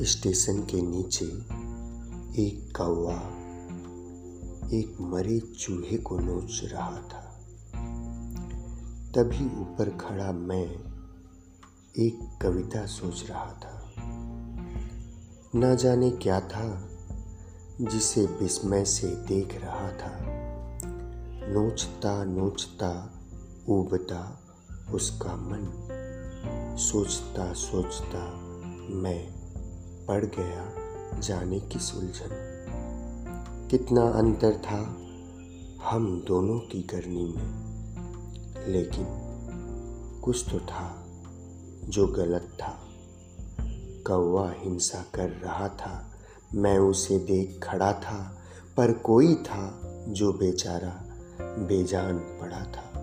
Station के नीचे एक कौवा एक मरे चूहे को नोच रहा था। तभी ऊपर खड़ा मैं एक कविता सोच रहा था। ना जाने क्या था, जिसे विस्मय से देख रहा था। नोचता नोचता उबता उसका मन, सोचता सोचता मैं पड़ गया जाने की सुलझन। कितना अंतर था हम दोनों की करनी में। लेकिन कुछ तो था जो गलत था। कौवा हिंसा कर रहा था, मैं उसे देख खड़ा था, पर कोई था जो बेचारा, बेजान पड़ा था।